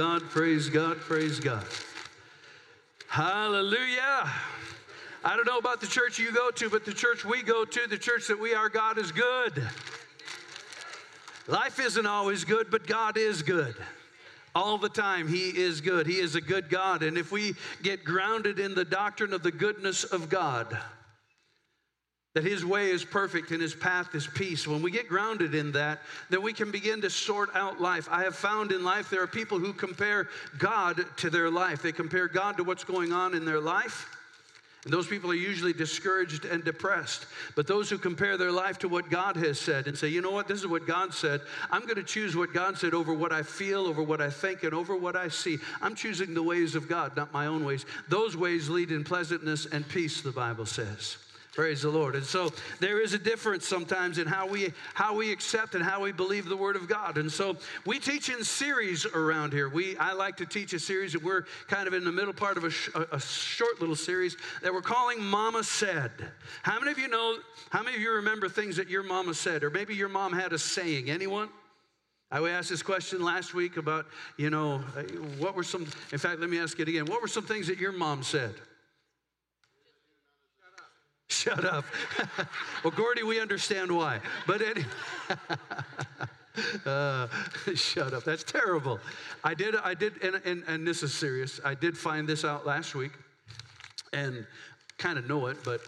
God, praise God, praise God. Hallelujah. I don't know about the church you go to, but the church we go to, the church that we are, God is good. Life isn't always good, but God is good. All the time, He is good. He is a good God. And if we get grounded in the doctrine of the goodness of God, that his way is perfect and his path is peace. When we get grounded in that, then we can begin to sort out life. I have found in life there are people who compare God to their life. They compare God to what's going on in their life. And those people are usually discouraged and depressed. But those who compare their life to what God has said and say, you know what, this is what God said. I'm going to choose what God said over what I feel, over what I think, and over what I see. I'm choosing the ways of God, not my own ways. Those ways lead in pleasantness and peace, the Bible says. Praise the Lord. And so there is a difference sometimes in how we how we accept and how we believe the Word of God. And so we teach in series around here. We I like to teach a series that we're kind of in the middle part of a, sh- a short little series that we're calling Mama Said. How many of you know? How many of you remember things that your mama said, or maybe your mom had a saying? Anyone? I asked this question last week about, you know, uh, what were some, in fact, let me ask it again. What were some things that your mom said? Shut up. well, Gordy, we understand why. But anyway. Uh, shut up. That's terrible. I did, I did, and, and, and this is serious. I did find this out last week and kind of know it, but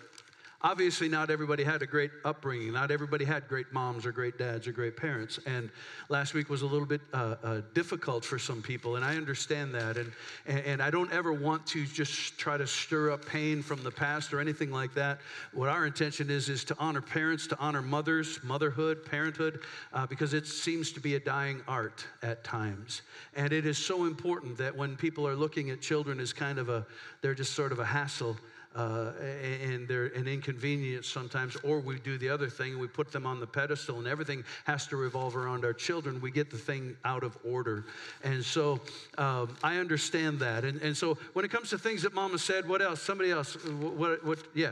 Obviously, not everybody had a great upbringing. Not everybody had great moms or great dads or great parents. And last week was a little bit uh, uh, difficult for some people, and I understand that. And, and I don't ever want to just try to stir up pain from the past or anything like that. What our intention is, is to honor parents, to honor mothers, motherhood, parenthood, uh, because it seems to be a dying art at times. And it is so important that when people are looking at children as kind of a, they're just sort of a hassle uh, and they're an inconvenience sometimes, or we do the other thing and we put them on the pedestal and everything has to revolve around our children. We get the thing out of order. And so um, I understand that. And, and so when it comes to things that mama said, what else? Somebody else? What, what, what yeah.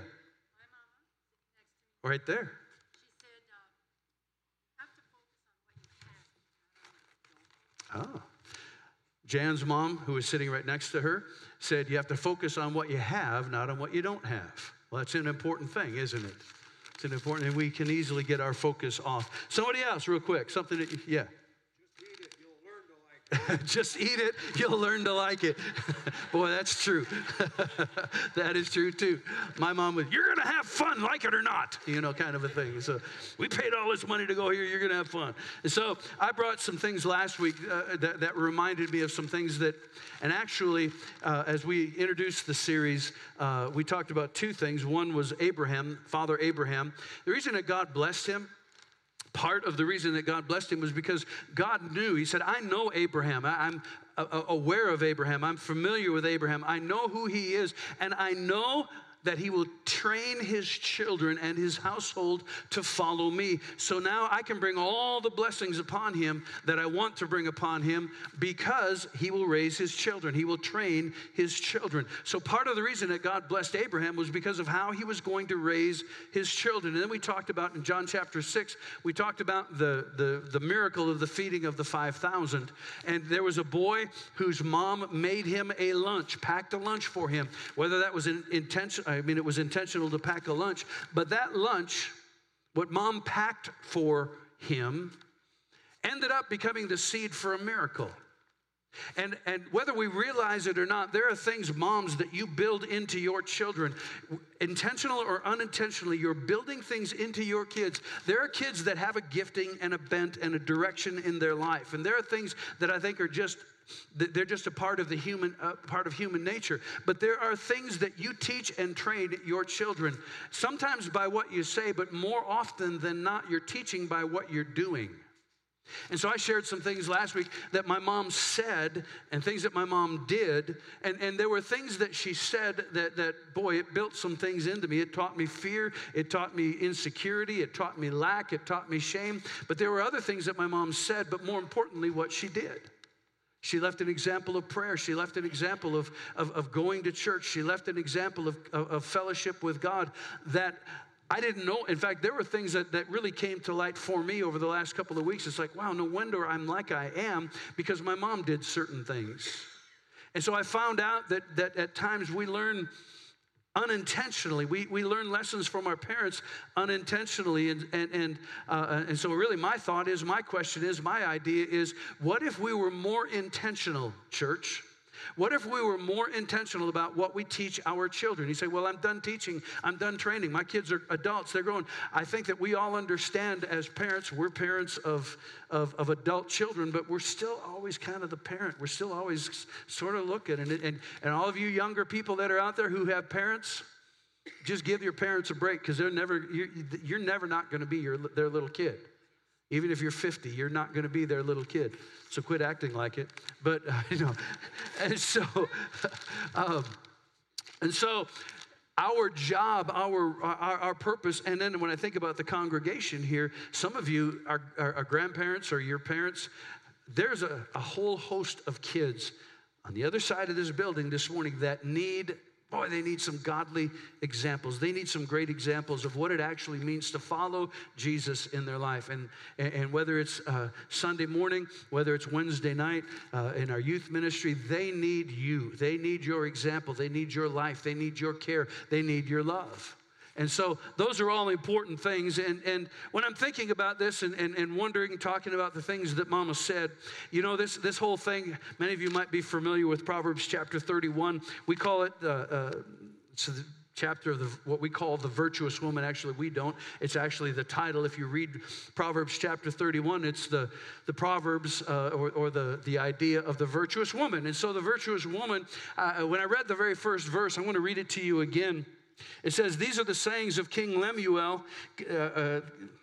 Right there. Oh. Jan's mom, who was sitting right next to her, said you have to focus on what you have, not on what you don't have. Well, that's an important thing, isn't it? It's an important, and we can easily get our focus off. Somebody else, real quick, something that, you, yeah. Just eat it, you'll learn to like it. Boy, that's true. that is true too. My mom was, You're gonna have fun, like it or not, you know, kind of a thing. So we paid all this money to go here, you're gonna have fun. And so I brought some things last week uh, that, that, reminded me of some things that, and actually, uh, as we introduced the series, uh, we talked about two things. One was Abraham, Father Abraham. The reason that God blessed him part of the reason that God blessed him was because God knew. He said, I know Abraham. I'm aware of Abraham. I'm familiar with Abraham. I know who he is. And I know that he will train his children and his household to follow me. So now I can bring all the blessings upon him that I want to bring upon him because he will raise his children. He will train his children. So part of the reason that God blessed Abraham was because of how he was going to raise his children. And then we talked about in John chapter 6, we talked about the, the, the miracle of the feeding of the 5,000. And there was a boy whose mom made him a lunch, packed a lunch for him, whether that was an intention I mean, it was intentional to pack a lunch, but that lunch, what mom packed for him, ended up becoming the seed for a miracle. And, and whether we realize it or not, there are things, moms, that you build into your children. Intentional or unintentionally, you're building things into your kids. There are kids that have a gifting and a bent and a direction in their life. And there are things that I think are just they're just a part of the human uh, part of human nature but there are things that you teach and train your children sometimes by what you say but more often than not you're teaching by what you're doing and so I shared some things last week that my mom said and things that my mom did. And, and there were things that she said that, that, boy, it built some things into me. It taught me fear. It taught me insecurity. It taught me lack. It taught me shame. But there were other things that my mom said, but more importantly, what she did. She left an example of prayer. She left an example of, of, of going to church. She left an example of, of, of fellowship with God that I didn't know. In fact, there were things that, that really came to light for me over the last couple of weeks. It's like, wow, no wonder I'm like I am because my mom did certain things. And so I found out that, that at times we learn unintentionally. We, we learn lessons from our parents unintentionally. And, and, and, uh, and so, really, my thought is, my question is, my idea is, what if we were more intentional, church? What if we were more intentional about what we teach our children? You say, Well, I'm done teaching, I'm done training. My kids are adults, they're growing. I think that we all understand as parents, we're parents of, of, of adult children, but we're still always kind of the parent. We're still always sort of looking. And, and, and all of you younger people that are out there who have parents, just give your parents a break because they're never, you're, you're never not going to be your, their little kid. Even if you're 50, you're not going to be their little kid. So quit acting like it. But, uh, you know, and so, um, and so our job, our, our, our, purpose, and then when I think about the congregation here, some of you are, are grandparents or your parents, there's a, a whole host of kids on the other side of this building this morning that need Boy, they need some godly examples. They need some great examples of what it actually means to follow Jesus in their life. And, and whether it's uh, Sunday morning, whether it's Wednesday night uh, in our youth ministry, they need you. They need your example. They need your life. They need your care. They need your love. And so those are all important things. And, and when I'm thinking about this and, and, and wondering, talking about the things that Mama said, you know, this, this whole thing, many of you might be familiar with Proverbs chapter 31. We call it uh, uh, the chapter of the, what we call the virtuous woman. Actually, we don't. It's actually the title. If you read Proverbs chapter 31, it's the, the Proverbs uh, or, or the, the idea of the virtuous woman. And so the virtuous woman, uh, when I read the very first verse, I want to read it to you again. It says, These are the sayings of King Lemuel. Uh, uh,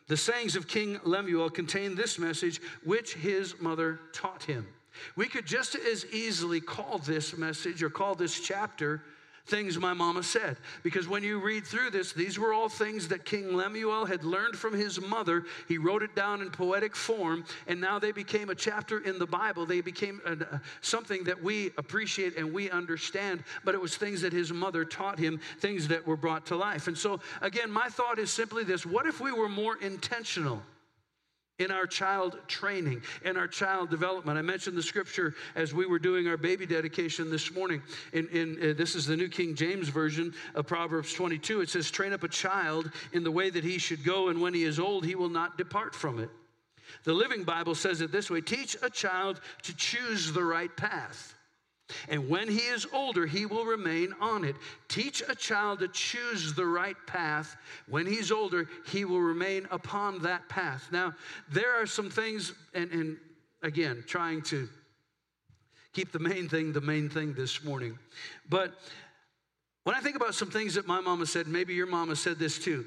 the sayings of King Lemuel contain this message, which his mother taught him. We could just as easily call this message or call this chapter things my mama said. Because when you read through this, these were all things that King Lemuel had learned from his mother. He wrote it down in poetic form, and now they became a chapter in the Bible. They became uh, something that we appreciate and we understand, but it was things that his mother taught him, things that were brought to life. And so, again, my thought is simply this what if we were more intentional? In our child training, in our child development. I mentioned the scripture as we were doing our baby dedication this morning. In, in uh, this is the New King James version of Proverbs 22. It says, "Train up a child in the way that he should go, and when he is old, he will not depart from it." The Living Bible says it this way: "Teach a child to choose the right path." And when he is older, he will remain on it. Teach a child to choose the right path. When he's older, he will remain upon that path. Now, there are some things, and, and again, trying to keep the main thing the main thing this morning. But when I think about some things that my mama said, maybe your mama said this too,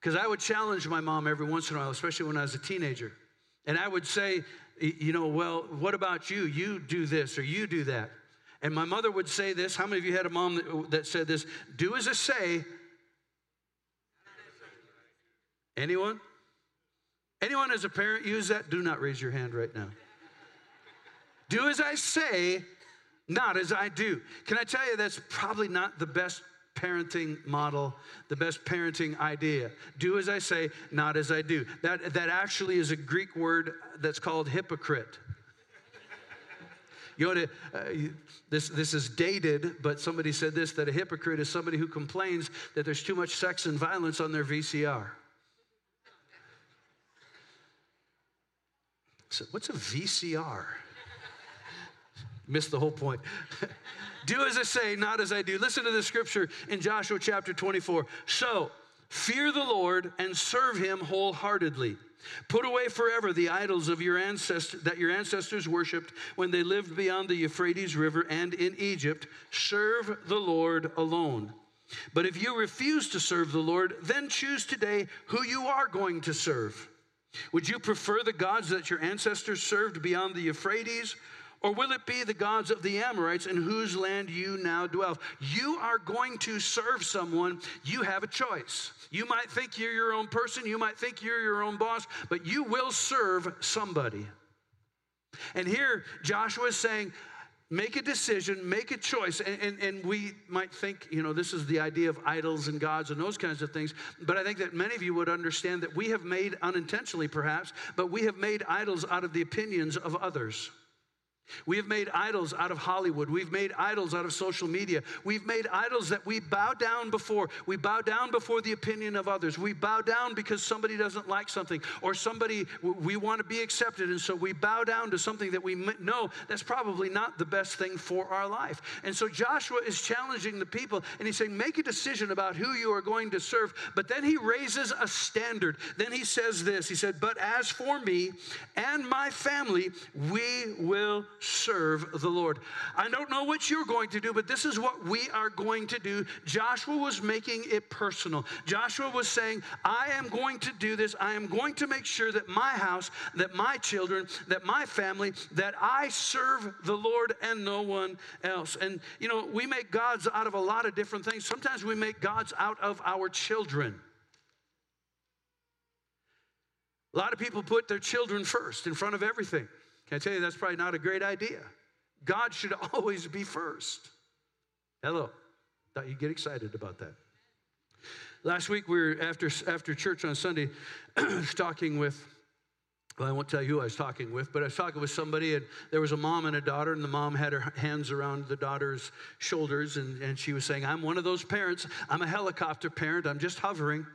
because I would challenge my mom every once in a while, especially when I was a teenager. And I would say, you know, well, what about you? You do this or you do that. And my mother would say this. How many of you had a mom that, that said this? Do as I say. Anyone? Anyone as a parent use that? Do not raise your hand right now. Do as I say, not as I do. Can I tell you that's probably not the best parenting model, the best parenting idea. Do as I say, not as I do. That, that actually is a Greek word that's called hypocrite. You know, to, uh, this, this is dated, but somebody said this that a hypocrite is somebody who complains that there's too much sex and violence on their VCR. So, what's a VCR? Missed the whole point. do as I say, not as I do. Listen to the scripture in Joshua chapter 24. So, fear the Lord and serve him wholeheartedly. Put away forever the idols of your ancestors that your ancestors worshipped when they lived beyond the Euphrates River and in Egypt. Serve the Lord alone. But if you refuse to serve the Lord, then choose today who you are going to serve. Would you prefer the gods that your ancestors served beyond the Euphrates? Or will it be the gods of the Amorites in whose land you now dwell? You are going to serve someone, you have a choice. You might think you're your own person, you might think you're your own boss, but you will serve somebody. And here Joshua is saying, make a decision, make a choice. And, and, and, we might think, you know, this is the idea of idols and gods and those kinds of things. But I think that many of you would understand that we have made, unintentionally perhaps, but we have made idols out of the opinions of others. We have made idols out of Hollywood. We've made idols out of social media. We've made idols that we bow down before. We bow down before the opinion of others. We bow down because somebody doesn't like something or somebody, we want to be accepted. And so we bow down to something that we know that's probably not the best thing for our life. And so Joshua is challenging the people and he's saying, make a decision about who you are going to serve. But then he raises a standard. Then he says this He said, But as for me and my family, we will serve the Lord. I don't know what you're going to do, but this is what we are going to do. Joshua was making it personal. Joshua was saying, I am going to do this. I am going to make sure that my house, that my children, that my family, that I serve the Lord and no one else. And, you know, we make gods out of a lot of different things. Sometimes we make gods out of our children. A lot of people put their children first in front of everything. Can I tell you that's probably not a great idea? God should always be first. Hello. Thought you'd get excited about that. Last week we were after after church on Sunday talking with well, I won't tell you who I was talking with, but I was talking with somebody, and there was a mom and a daughter, and the mom had her hands around the daughter's shoulders, and, and she was saying, I'm one of those parents. I'm a helicopter parent. I'm just hovering.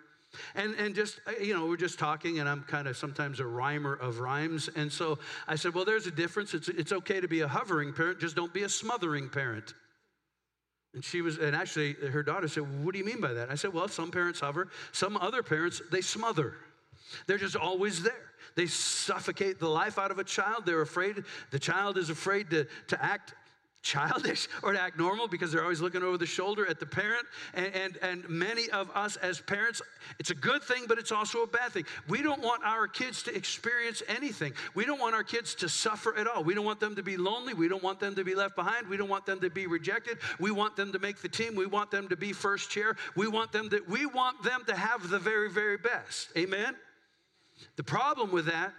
And, and just, uh, you know, we're just talking, and I'm kind of sometimes a rhymer of rhymes. And so I said, Well, there's a difference. It's, it's okay to be a hovering parent, just don't be a smothering parent. And she was, and actually, her daughter said, What do you mean by that? I said, Well, some parents hover, some other parents, they smother. They're just always there. They suffocate the life out of a child. They're afraid, the child is afraid to, to act childish or to act normal because they're always looking over the shoulder at the parent. And, and, and many of us as parents, it's a good thing, but it's also a bad thing. We don't want our kids to experience anything. We don't want our kids to suffer at all. We don't want them to be lonely. We don't want them to be left behind. We don't want them to be rejected. We want them to make the team. We want them to be first chair. We want them to, we want them to have the very, very best. Amen? The problem with that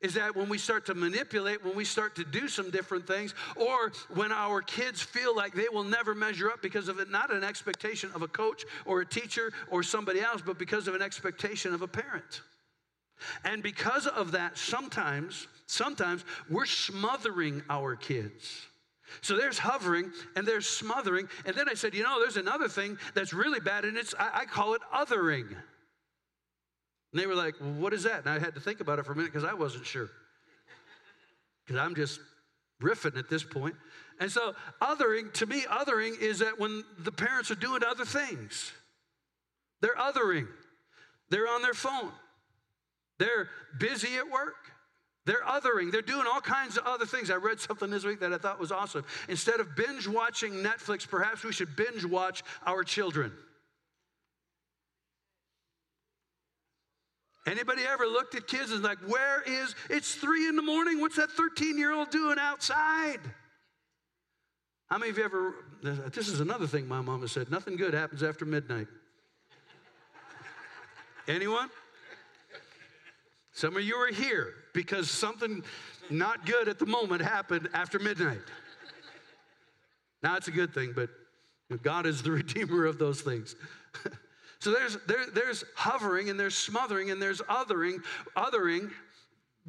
is that when we start to manipulate, when we start to do some different things, or when our kids feel like they will never measure up because of it, not an expectation of a coach or a teacher or somebody else, but because of an expectation of a parent. And because of that, sometimes, sometimes we're smothering our kids. So there's hovering and there's smothering. And then I said, you know, there's another thing that's really bad, and it's I, I call it othering. And they were like, well, what is that? And I had to think about it for a minute because I wasn't sure. Because I'm just riffing at this point. And so, othering, to me, othering is that when the parents are doing other things, they're othering. They're on their phone, they're busy at work. They're othering. They're doing all kinds of other things. I read something this week that I thought was awesome. Instead of binge watching Netflix, perhaps we should binge watch our children. Anybody ever looked at kids and like, where is, it's three in the morning, what's that 13 year old doing outside? How many of you ever, this is another thing my mama said, nothing good happens after midnight. Anyone? Some of you are here because something not good at the moment happened after midnight. Now it's a good thing, but God is the redeemer of those things. So there's, there, there's hovering and there's smothering and there's othering, othering,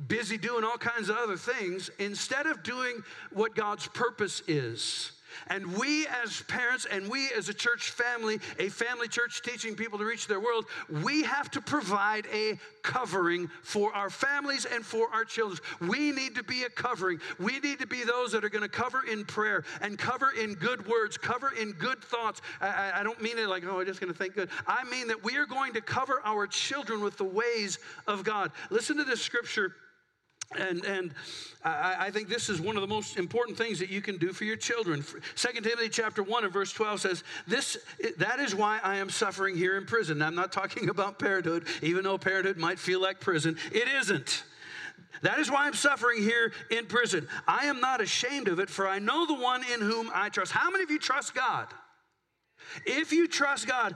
busy doing all kinds of other things instead of doing what God's purpose is. And we as parents and we as a church family, a family church teaching people to reach their world, we have to provide a covering for our families and for our children. We need to be a covering. We need to be those that are going to cover in prayer and cover in good words, cover in good thoughts. I, I don't mean it like, oh, I'm just going to think good. I mean that we are going to cover our children with the ways of God. Listen to this scripture and, and I, I, think this is one of the most important things that you can do for your children. 2 Timothy chapter 1 and verse 12 says, this, That is why I am suffering here in prison. I'm not talking about parenthood, even though parenthood might feel like prison. It isn't. That is why I'm suffering here in prison. I am not ashamed of it, for I know the one in whom I trust. How many of you trust God? If you trust God,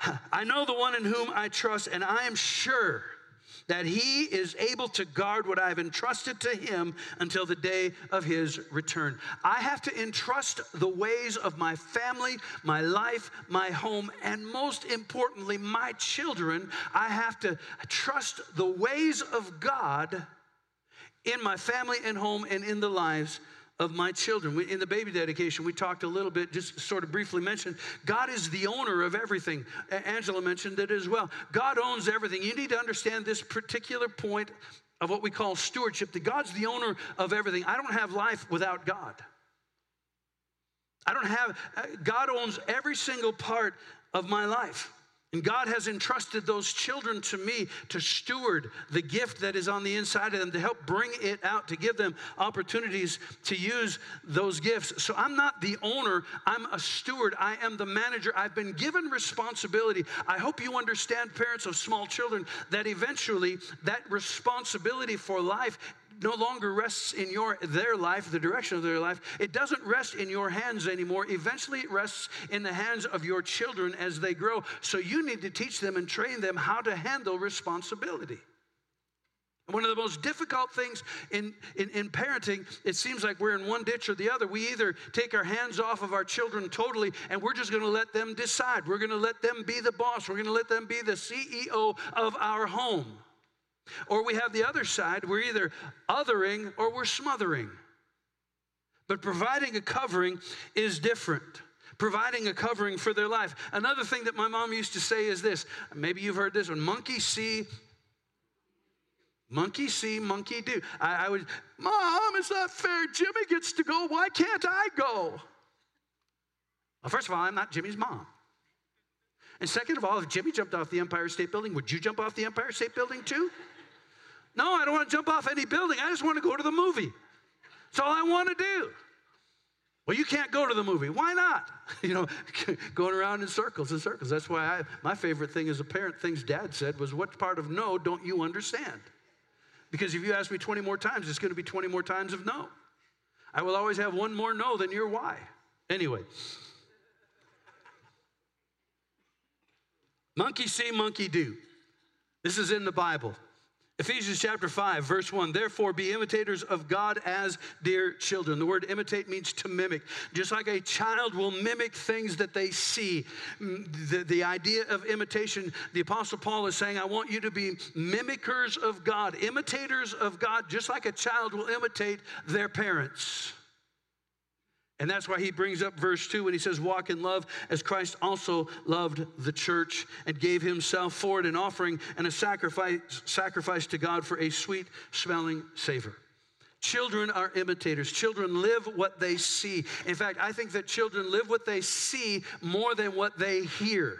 I know the one in whom I trust, and I am sure that he is able to guard what I've entrusted to him until the day of his return. I have to entrust the ways of my family, my life, my home, and most importantly, my children. I have to trust the ways of God in my family and home and in the lives of my children. We, in the baby dedication, we talked a little bit, just sort of briefly mentioned, God is the owner of everything. A- Angela mentioned it as well. God owns everything. You need to understand this particular point of what we call stewardship that God's the owner of everything. I don't have life without God. I don't have, uh, God owns every single part of my life. And God has entrusted those children to me to steward the gift that is on the inside of them, to help bring it out, to give them opportunities to use those gifts. So I'm not the owner, I'm a steward, I am the manager. I've been given responsibility. I hope you understand, parents of small children, that eventually that responsibility for life no longer rests in your their life, the direction of their life. It doesn't rest in your hands anymore. Eventually it rests in the hands of your children as they grow. So you need to teach them and train them how to handle responsibility. One of the most difficult things in, in, in, parenting, it seems like we're in one ditch or the other. We either take our hands off of our children totally and we're just going to let them decide. We're going to let them be the boss. We're going to let them be the CEO of our home. Or we have the other side, we're either othering or we're smothering. But providing a covering is different. Providing a covering for their life. Another thing that my mom used to say is this maybe you've heard this one monkey see, monkey see, monkey do. I, I would, Mom, it's not fair. Jimmy gets to go. Why can't I go? Well, first of all, I'm not Jimmy's mom. And second of all, if Jimmy jumped off the Empire State Building, would you jump off the Empire State Building too? No, I don't want to jump off any building. I just want to go to the movie. That's all I want to do. Well, you can't go to the movie. Why not? You know, going around in circles and circles. That's why I, my favorite thing as a parent, things dad said was, What part of no don't you understand? Because if you ask me 20 more times, it's going to be 20 more times of no. I will always have one more no than your why. Anyway. Monkey see, monkey do. This is in the Bible. Ephesians chapter 5, verse 1. Therefore, be imitators of God as dear children. The word imitate means to mimic. Just like a child will mimic things that they see. Mm, the, the idea of imitation, the Apostle Paul is saying, I want you to be mimickers of God, imitators of God, just like a child will imitate their parents. And that's why he brings up verse 2 when he says, Walk in love as Christ also loved the church and gave himself for it, an offering and a sacrifice, sacrifice to God for a sweet smelling savor. Children are imitators. Children live what they see. In fact, I think that children live what they see more than what they hear.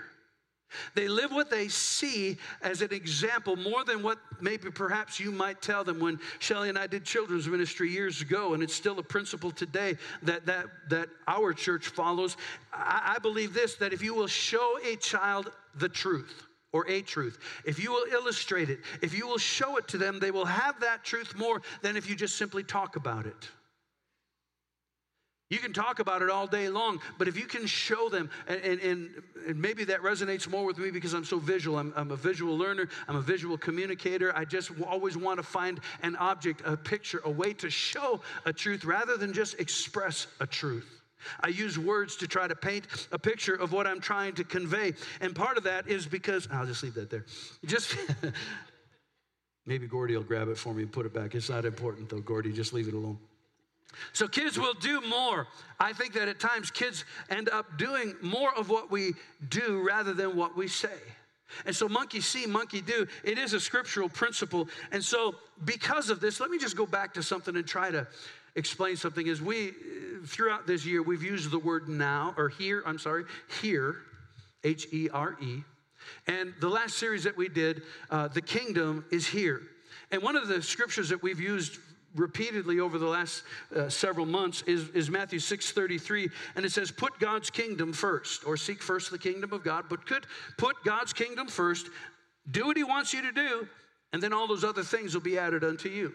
They live what they see as an example more than what maybe perhaps you might tell them. When Shelly and I did children's ministry years ago, and it's still a principle today that, that, that our church follows, I, I believe this that if you will show a child the truth, or a truth. If you will illustrate it, if you will show it to them, they will have that truth more than if you just simply talk about it. You can talk about it all day long, but if you can show them, and, and, and maybe that resonates more with me because I'm so visual. I'm, I'm, a visual learner, I'm a visual communicator. I just always want to find an object, a picture, a way to show a truth rather than just express a truth. I use words to try to paint a picture of what I'm trying to convey. And part of that is because, I'll just leave that there. Just. maybe Gordy will grab it for me and put it back. It's not important though, Gordy. Just leave it alone. So kids will do more. I think that at times kids end up doing more of what we do rather than what we say. And so, monkey see, monkey do, it is a scriptural principle. And so, because of this, let me just go back to something and try to explain something. As we, throughout this year, we've used the word now, or here, I'm sorry, here, H E R E. And the last series that we did, uh, the kingdom is here. And one of the scriptures that we've used repeatedly over the last uh, several months is, is Matthew 6:33 and it says put God's kingdom first or seek first the kingdom of God but could put God's kingdom first do what he wants you to do and then all those other things will be added unto you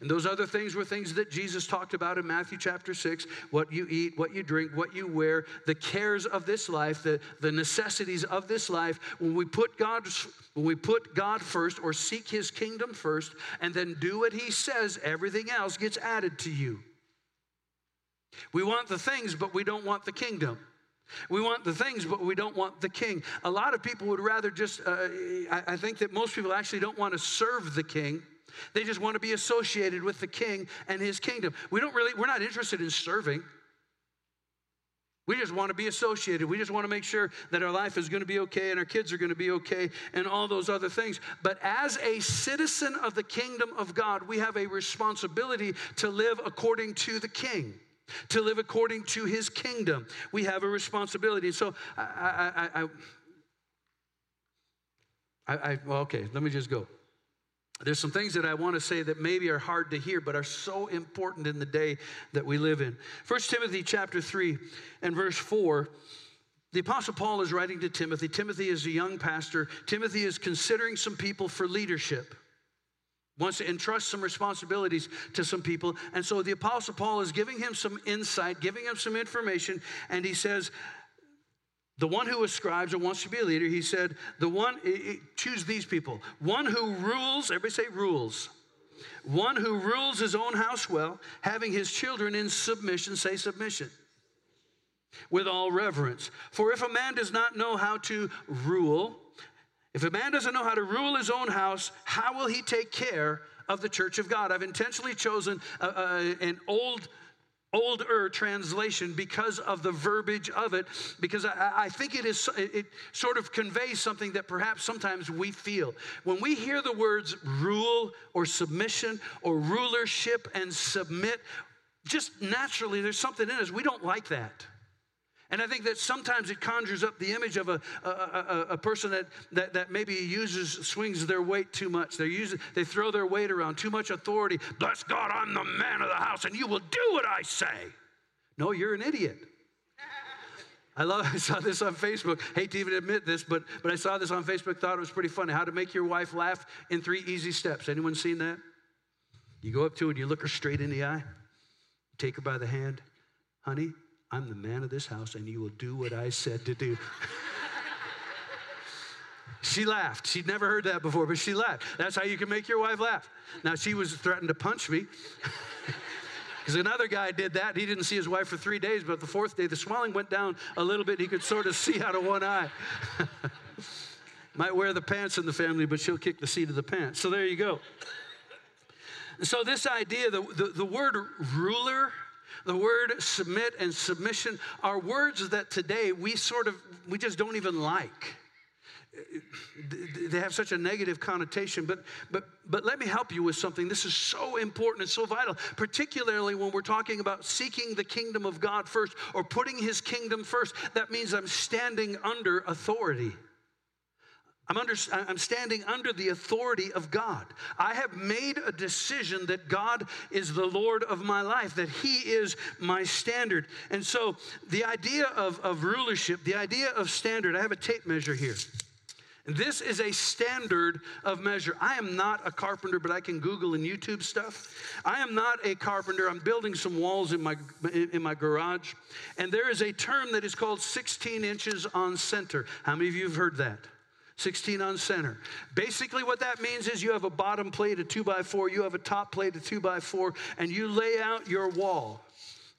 And those other things were things that Jesus talked about in Matthew chapter 6 what you eat, what you drink, what you wear, the cares of this life, the, the necessities of this life. When we put God when we put God first or seek his kingdom first and then do what he says, everything else gets added to you. We want the things, but we don't want the kingdom. We want the things, but we don't want the king. A lot of people would rather just, uh, I, I think that most people actually don't want to serve the king. They just want to be associated with the king and his kingdom. We don't really, we're not interested in serving. We just want to be associated. We just want to make sure that our life is going to be okay and our kids are going to be okay and all those other things. But as a citizen of the kingdom of God, we have a responsibility to live according to the king to live according to his kingdom. We have a responsibility. So I, I, I, I, I well, okay, let me just go. There's some things that I want to say that maybe are hard to hear, but are so important in the day that we live in. 1 Timothy chapter 3 and verse 4. The Apostle Paul is writing to Timothy. Timothy is a young pastor. Timothy is considering some people for leadership wants to entrust some responsibilities to some people. And so the Apostle Paul is giving him some insight, giving him some information, and he says, the one who ascribes or wants to be a leader, he said, the one, choose these people. One who rules, everybody say rules. One who rules his own house well, having his children in submission, say submission, with all reverence. For if a man does not know how to rule, if a man doesn't know how to rule his own house, how will he take care of the church of God? I've intentionally chosen a, a, an old older translation because of the verbiage of it because I, I, think it is it sort of conveys something that perhaps sometimes we feel. When we hear the words rule or submission or rulership and submit just naturally there's something in us. We don't like that and I think that sometimes it conjures up the image of a, a, a, a, person that, that, that maybe uses, swings their weight too much. They, use, they throw their weight around, too much authority. Bless God, I'm the man of the house, and you will do what I say. No, you're an idiot. I love, I saw this on Facebook. Hate to even admit this, but, but I saw this on Facebook, thought it was pretty funny. How to make your wife laugh in three easy steps. Anyone seen that? You go up to her and you look her straight in the eye, take her by the hand. Honey, I'm the man of this house, and you will do what I said to do. she laughed. She'd never heard that before, but she laughed. That's how you can make your wife laugh. Now, she was threatened to punch me. Because another guy did that. He didn't see his wife for three days, but the fourth day, the swelling went down a little bit. He could sort of see out of one eye. Might wear the pants in the family, but she'll kick the seat of the pants. So there you go. So, this idea, the, the, the word ruler, the word submit and submission are words that today we sort of, we just don't even like. They have such a negative connotation but but but let me help you with something. This is so important and so vital particularly when we're talking about seeking the kingdom of god first or putting his kingdom first. That means i'm standing under authority I'm, under, I'm standing under the authority of God. I have made a decision that God is the Lord of my life, that He is my standard. And so, the idea of, of rulership, the idea of standard, I have a tape measure here. This is a standard of measure. I am not a carpenter, but I can Google and YouTube stuff. I am not a carpenter. I'm building some walls in my, in my garage. And there is a term that is called 16 inches on center. How many of you have heard that? 16 on center. Basically, what that means is you have a bottom plate, a two by four, you have a top plate, a two by four, and you lay out your wall.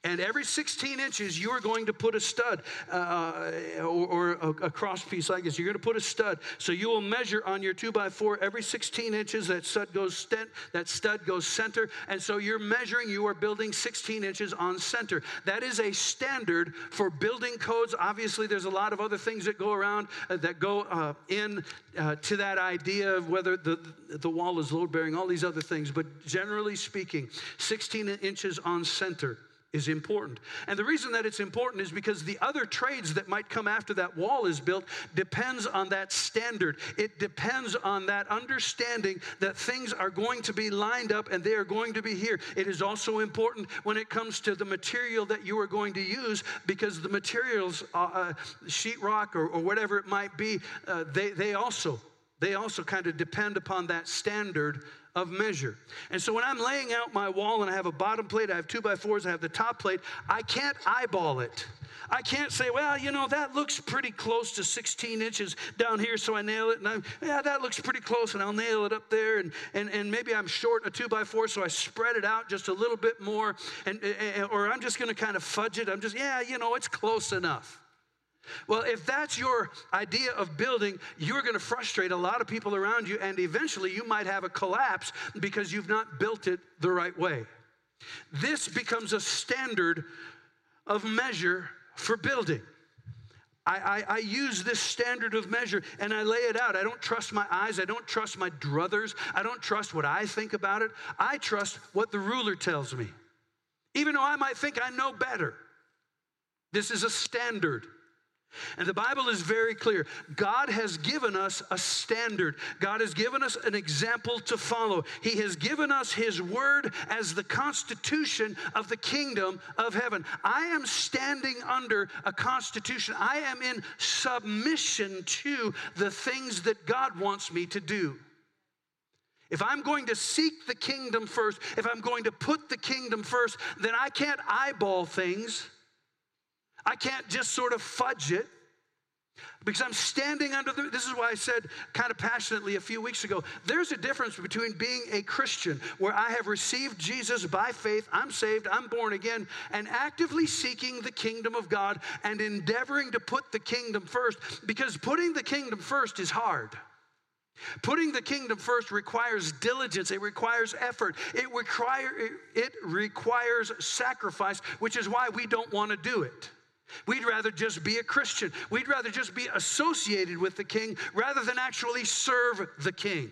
And every 16 inches, you are going to put a stud uh, or, or a, cross piece like this. You're going to put a stud. So you will measure on your two by four every 16 inches. That stud goes stent, that stud goes center. And so you're measuring. You are building 16 inches on center. That is a standard for building codes. Obviously, there's a lot of other things that go around uh, that go uh, in uh, to that idea of whether the the wall is load bearing. All these other things, but generally speaking, 16 inches on center is important. And the reason that it's important is because the other trades that might come after that wall is built depends on that standard. It depends on that understanding that things are going to be lined up and they are going to be here. It is also important when it comes to the material that you are going to use because the materials, uh, uh, sheetrock or, or whatever it might be, uh, they, they also they also kind of depend upon that standard of measure. And so when I'm laying out my wall and I have a bottom plate, I have two by fours, I have the top plate, I can't eyeball it. I can't say, well, you know, that looks pretty close to 16 inches down here, so I nail it. And I'm, yeah, that looks pretty close, and I'll nail it up there. And, and, and maybe I'm short a two by four, so I spread it out just a little bit more. And, or I'm just going to kind of fudge it. I'm just, yeah, you know, it's close enough. Well, if that's your idea of building, you're going to frustrate a lot of people around you, and eventually you might have a collapse because you've not built it the right way. This becomes a standard of measure for building. I, I, I, use this standard of measure and I lay it out. I don't trust my eyes. I don't trust my druthers. I don't trust what I think about it. I trust what the ruler tells me, even though I might think I know better. This is a standard. And the Bible is very clear. God has given us a standard. God has given us an example to follow. He has given us His word as the constitution of the kingdom of heaven. I am standing under a constitution. I am in submission to the things that God wants me to do. If I'm going to seek the kingdom first, if I'm going to put the kingdom first, then I can't eyeball things. I can't just sort of fudge it because I'm standing under the. This is why I said kind of passionately a few weeks ago there's a difference between being a Christian, where I have received Jesus by faith, I'm saved, I'm born again, and actively seeking the kingdom of God and endeavoring to put the kingdom first, because putting the kingdom first is hard. Putting the kingdom first requires diligence, it requires effort, it, require, it requires sacrifice, which is why we don't want to do it. We'd rather just be a Christian. We'd rather just be associated with the king rather than actually serve the king.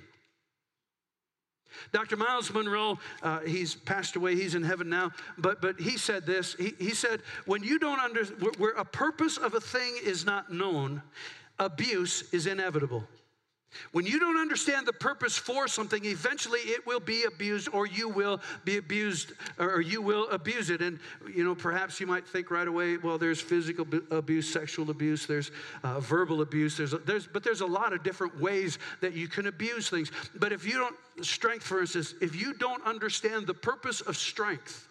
Dr. Myles Munroe, uh, he's passed away, he's in heaven now, but, but he said this. He, he said, When you don't understand, where a purpose of a thing is not known, abuse is inevitable. When you don't understand the purpose for something, eventually it will be abused or you will be abused or you will abuse it. And, you know, perhaps you might think right away, well, there's physical abuse, sexual abuse, there's uh, verbal abuse, there's, there's, but there's a lot of different ways that you can abuse things. But if you don't, strength, for instance, if you don't understand the purpose of strength,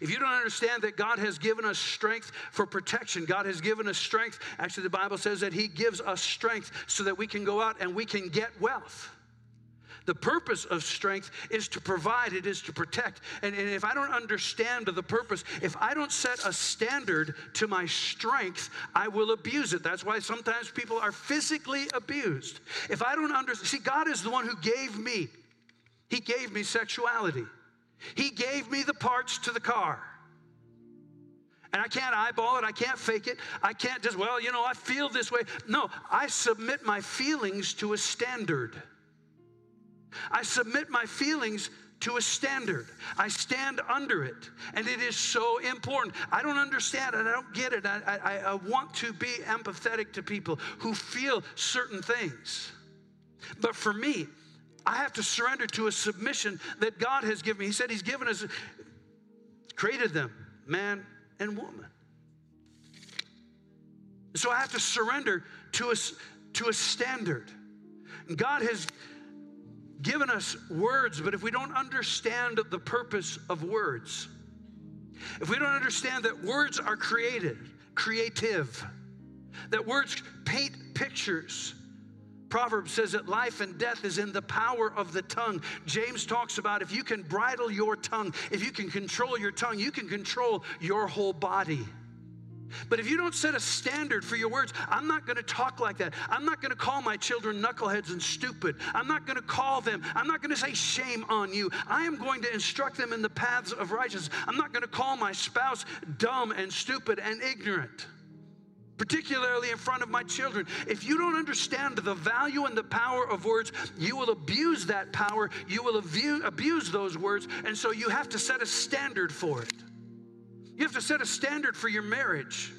if you don't understand that God has given us strength for protection, God has given us strength. Actually, the Bible says that He gives us strength so that we can go out and we can get wealth. The purpose of strength is to provide, it is to protect. And, and, if I don't understand the purpose, if I don't set a standard to my strength, I will abuse it. That's why sometimes people are physically abused. If I don't understand, see, God is the one who gave me, He gave me sexuality. He gave me the parts to the car. And I can't eyeball it. I can't fake it. I can't just, well, you know, I feel this way. No, I submit my feelings to a standard. I submit my feelings to a standard. I stand under it. And it is so important. I don't understand it. I don't get it. I, I, I want to be empathetic to people who feel certain things. But for me, I have to surrender to a submission that God has given me. He said He's given us, created them, man and woman. So I have to surrender to a, to a standard. God has given us words, but if we don't understand the purpose of words, if we don't understand that words are created, creative, that words paint pictures, Proverbs says that life and death is in the power of the tongue. James talks about if you can bridle your tongue, if you can control your tongue, you can control your whole body. But if you don't set a standard for your words, I'm not going to talk like that. I'm not going to call my children knuckleheads and stupid. I'm not going to call them, I'm not going to say shame on you. I am going to instruct them in the paths of righteousness. I'm not going to call my spouse dumb and stupid and ignorant particularly in front of my children. If you don't understand the value and the power of words, you will abuse that power. You will abuse those words. And so you have to set a standard for it. You have to set a standard for your marriage.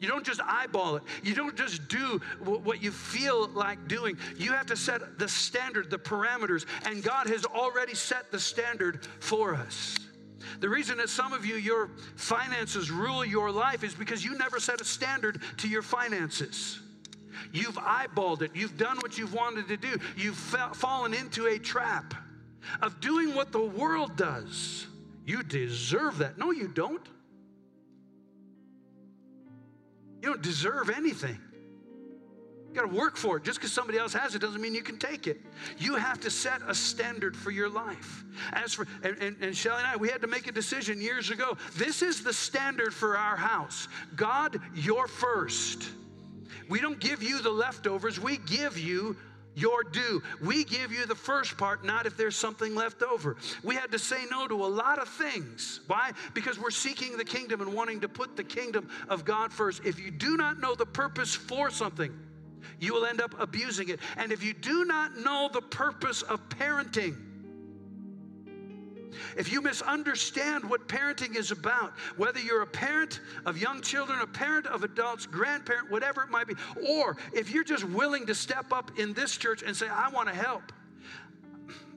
You don't just eyeball it. You don't just do what you feel like doing. You have to set the standard, the parameters, and God has already set the standard for us. The reason that some of you, your finances rule your life is because you never set a standard to your finances. You've eyeballed it. You've done what you've wanted to do. You've fallen into a trap of doing what the world does. You deserve that. No, you don't. You don't deserve anything. You got to work for it. Just because somebody else has it doesn't mean you can take it. You have to set a standard for your life. As for and, and, and Shelly and I, we had to make a decision years ago. This is the standard for our house. God, you're first. We don't give you the leftovers. We give you your due. We give you the first part, not if there's something left over. We had to say no to a lot of things. Why? Because we're seeking the kingdom and wanting to put the kingdom of God first. If you do not know the purpose for something, you will end up abusing it. And if you do not know the purpose of parenting, if you misunderstand what parenting is about, whether you're a parent of young children, a parent of adults, grandparent, whatever it might be, or if you're just willing to step up in this church and say, I want to help.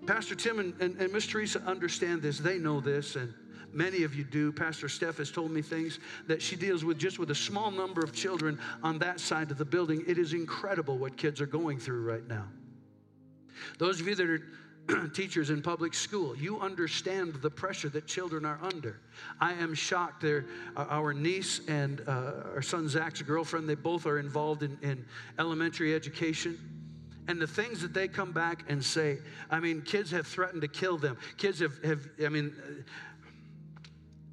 Pastor Tim and, and, and Miss Teresa understand this. They know this, and many of you do. Pastor Steph has told me things that she deals with just with a small number of children on that side of the building. It is incredible what kids are going through right now. Those of you that are teachers in public school, you understand the pressure that children are under. I am shocked. Uh, our niece and uh, our son Zach's girlfriend, they both are involved in, in elementary education. And the things that they come back and say, I mean, kids have threatened to kill them. Kids have, have I mean,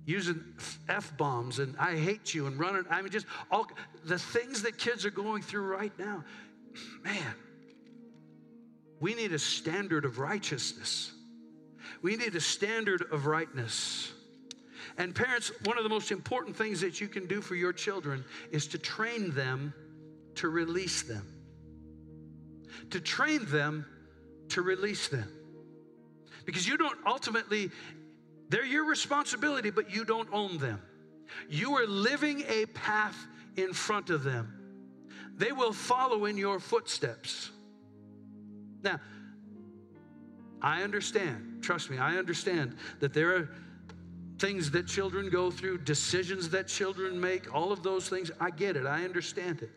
using F bombs and I hate you and running. I mean, just all the things that kids are going through right now. Man, we need a standard of righteousness. We need a standard of rightness. And parents, one of the most important things that you can do for your children is to train them to release them. To train them to release them. Because you don't ultimately, they're your responsibility, but you don't own them. You are living a path in front of them. They will follow in your footsteps. Now, I understand, trust me, I understand that there are things that children go through, decisions that children make, all of those things. I get it, I understand it.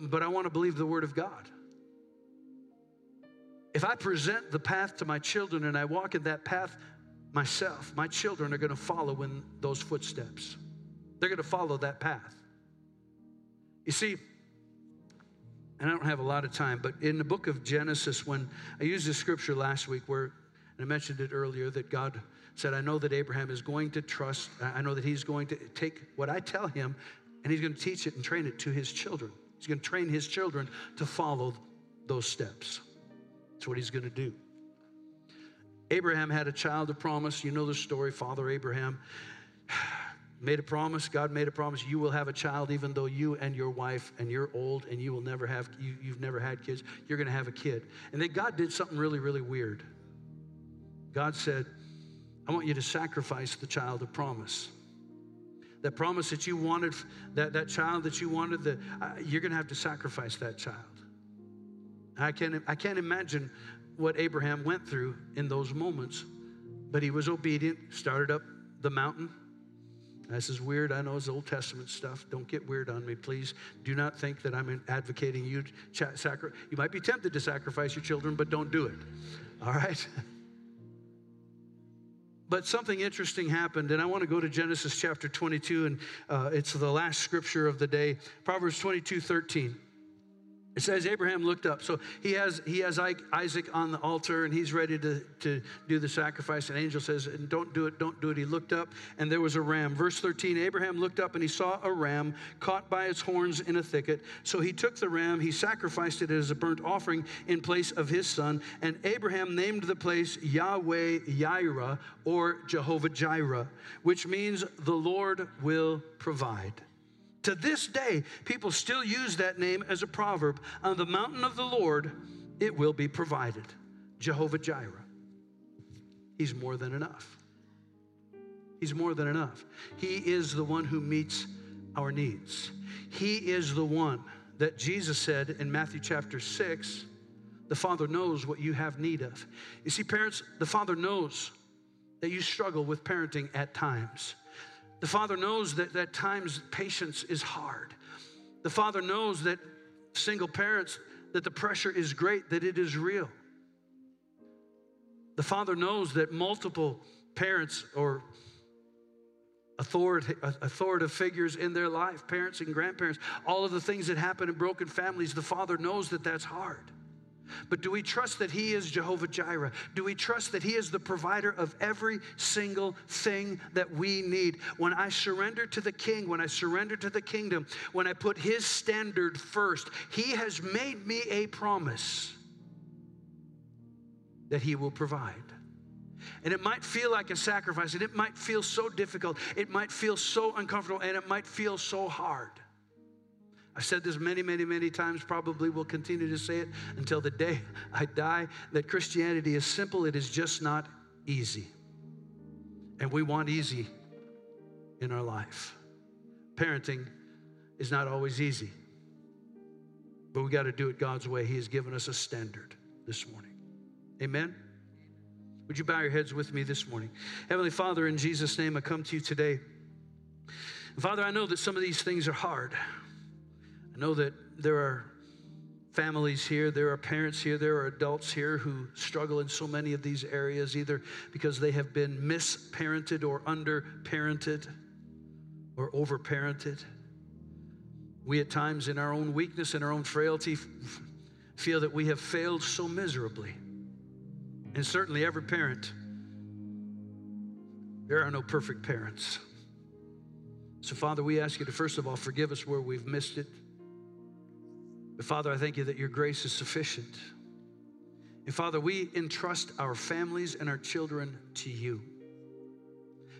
But I want to believe the Word of God. If I present the path to my children and I walk in that path myself, my children are going to follow in those footsteps. They're going to follow that path. You see, and I don't have a lot of time, but in the book of Genesis, when I used the scripture last week where, and I mentioned it earlier, that God said, I know that Abraham is going to trust, I know that he's going to take what I tell him and he's going to teach it and train it to his children. He's going to train his children to follow those steps. That's what he's going to do. Abraham had a child of promise. You know the story, Father Abraham. Made a promise god made a promise you will have a child even though you and your wife and you're old and you will never have you, you've never had kids you're going to have a kid. And then god did something really really weird. God said i want you to sacrifice the child of promise. That promise that you wanted that, that child that you wanted that uh, you're going to have to sacrifice that child I can't, I can't imagine what abraham went through in those moments but he was obedient started up the mountain this is weird. I know it's Old Testament stuff. Don't get weird on me, please. Do not think that I'm advocating you sacrifice. You might be tempted to sacrifice your children, but don't do it. All right? But something interesting happened, and I want to go to Genesis chapter 22, and uh, it's the last scripture of the day. Proverbs 22 13. It says Abraham looked up. So he has, he has Isaac on the altar and he's ready to, to do the sacrifice. An angel says, Don't do it, don't do it. He looked up and there was a ram. Verse 13 Abraham looked up and he saw a ram caught by its horns in a thicket. So he took the ram, he sacrificed it as a burnt offering in place of his son. And Abraham named the place Yahweh Yireh or Jehovah Jireh, which means the Lord will provide. To this day, people still use that name as a proverb. On the mountain of the Lord, it will be provided. Jehovah Jireh. He's more than enough. He's more than enough. He is the one who meets our needs. He is the one that Jesus said in Matthew chapter 6 the Father knows what you have need of. You see, parents, the Father knows that you struggle with parenting at times. The Father knows that at times patience is hard. The Father knows that single parents, that the pressure is great, that it is real. The Father knows that multiple parents or authoritative figures in their life, parents and grandparents, all of the things that happen in broken families, the Father knows that that's hard. But do we trust that He is Jehovah Jireh? Do we trust that He is the provider of every single thing that we need? When I surrender to the King, when I surrender to the kingdom, when I put His standard first, He has made me a promise that He will provide. And it might feel like a sacrifice, and it might feel so difficult, it might feel so uncomfortable, and it might feel so hard. I've said this many, many, many times, probably will continue to say it until the day I die that Christianity is simple, it is just not easy. And we want easy in our life. Parenting is not always easy, but we got to do it God's way. He has given us a standard this morning. Amen. Would you bow your heads with me this morning? Heavenly Father, in Jesus' name, I come to you today. Father, I know that some of these things are hard. I know that there are families here, there are parents here, there are adults here who struggle in so many of these areas, either because they have been misparented or underparented or overparented. We at times, in our own weakness and our own frailty, feel that we have failed so miserably. And certainly, every parent, there are no perfect parents. So, Father, we ask you to first of all forgive us where we've missed it. But Father, I thank you that your grace is sufficient. And Father, we entrust our families and our children to you.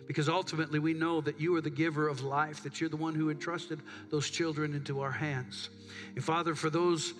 Because ultimately we know that you are the giver of life, that you're the one who entrusted those children into our hands. And Father, for those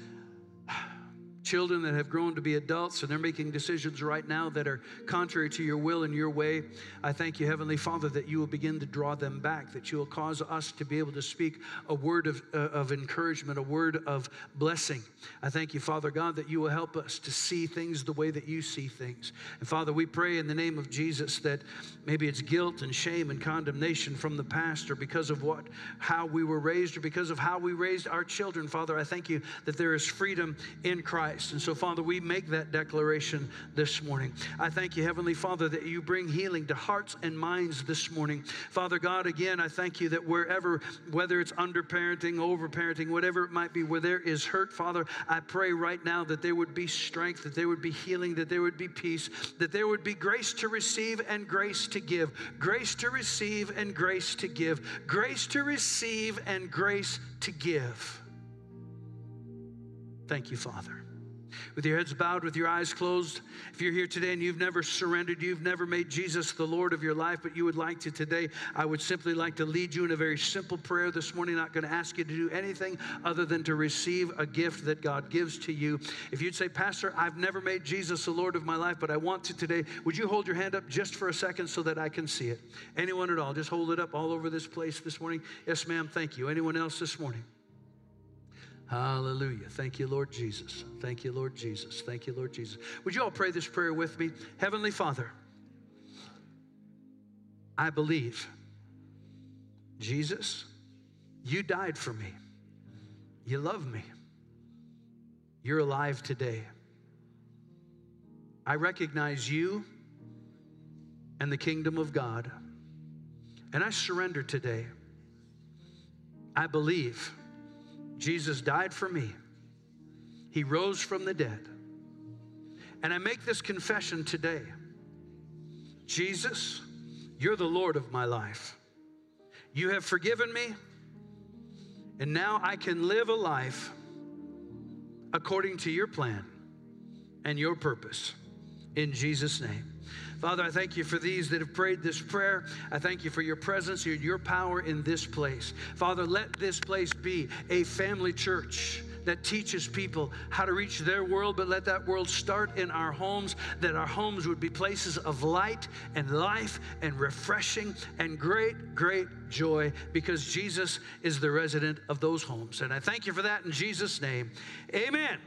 children that have grown to be adults and they're making decisions right now that are contrary to your will and your way. I thank you, Heavenly Father, that you will begin to draw them back, that you will cause us to be able to speak a word of, uh, of encouragement, a word of blessing. I thank you, Father God, that you will help us to see things the way that you see things. And Father, we pray in the name of Jesus that maybe it's guilt and shame and condemnation from the past or because of what, how we were raised or because of how we raised our children. Father, I thank you that there is freedom in Christ. Christ. And so, Father, we make that declaration this morning. I thank you, Heavenly Father, that you bring healing to hearts and minds this morning. Father God, again, I thank you that wherever, whether it's underparenting, overparenting, whatever it might be, where there is hurt, Father, I pray right now that there would be strength, that there would be healing, that there would be peace, that there would be grace to receive and grace to give. Grace to receive and grace to give. Grace to receive and grace to give. Thank you, Father with your heads bowed, with your eyes closed. If you're here today and you've never surrendered, you've never made Jesus the Lord of your life, but you would like to today, I would simply like to lead you in a very simple prayer this morning. Not going to ask you to do anything other than to receive a gift that God gives to you. If you'd say, Pastor, I've never made Jesus the Lord of my life, but I want to today, would you hold your hand up just for a second so that I can see it? Anyone at all? Just hold it up all over this place this morning. Yes, ma'am. Thank you. Anyone else this morning? Hallelujah. Thank you, Lord Jesus. Thank you, Lord Jesus. Thank you, Lord Jesus. Would you all pray this prayer with me? Heavenly Father, I believe, Jesus, you died for me. You love me. You're alive today. I recognize you and the kingdom of God. And I surrender today. I believe Jesus died for me. He rose from the dead. And I make this confession today Jesus, you're the Lord of my life. You have forgiven me, and now I can live a life according to your plan and your purpose. In Jesus' name. Father, I thank you for these that have prayed this prayer. I thank you for your presence, your, your power in this place. Father, let this place be a family church that teaches people how to reach their world, but let that world start in our homes, that our homes would be places of light and life and refreshing and great, great joy because Jesus is the resident of those homes. And I thank you for that in Jesus' name. Amen.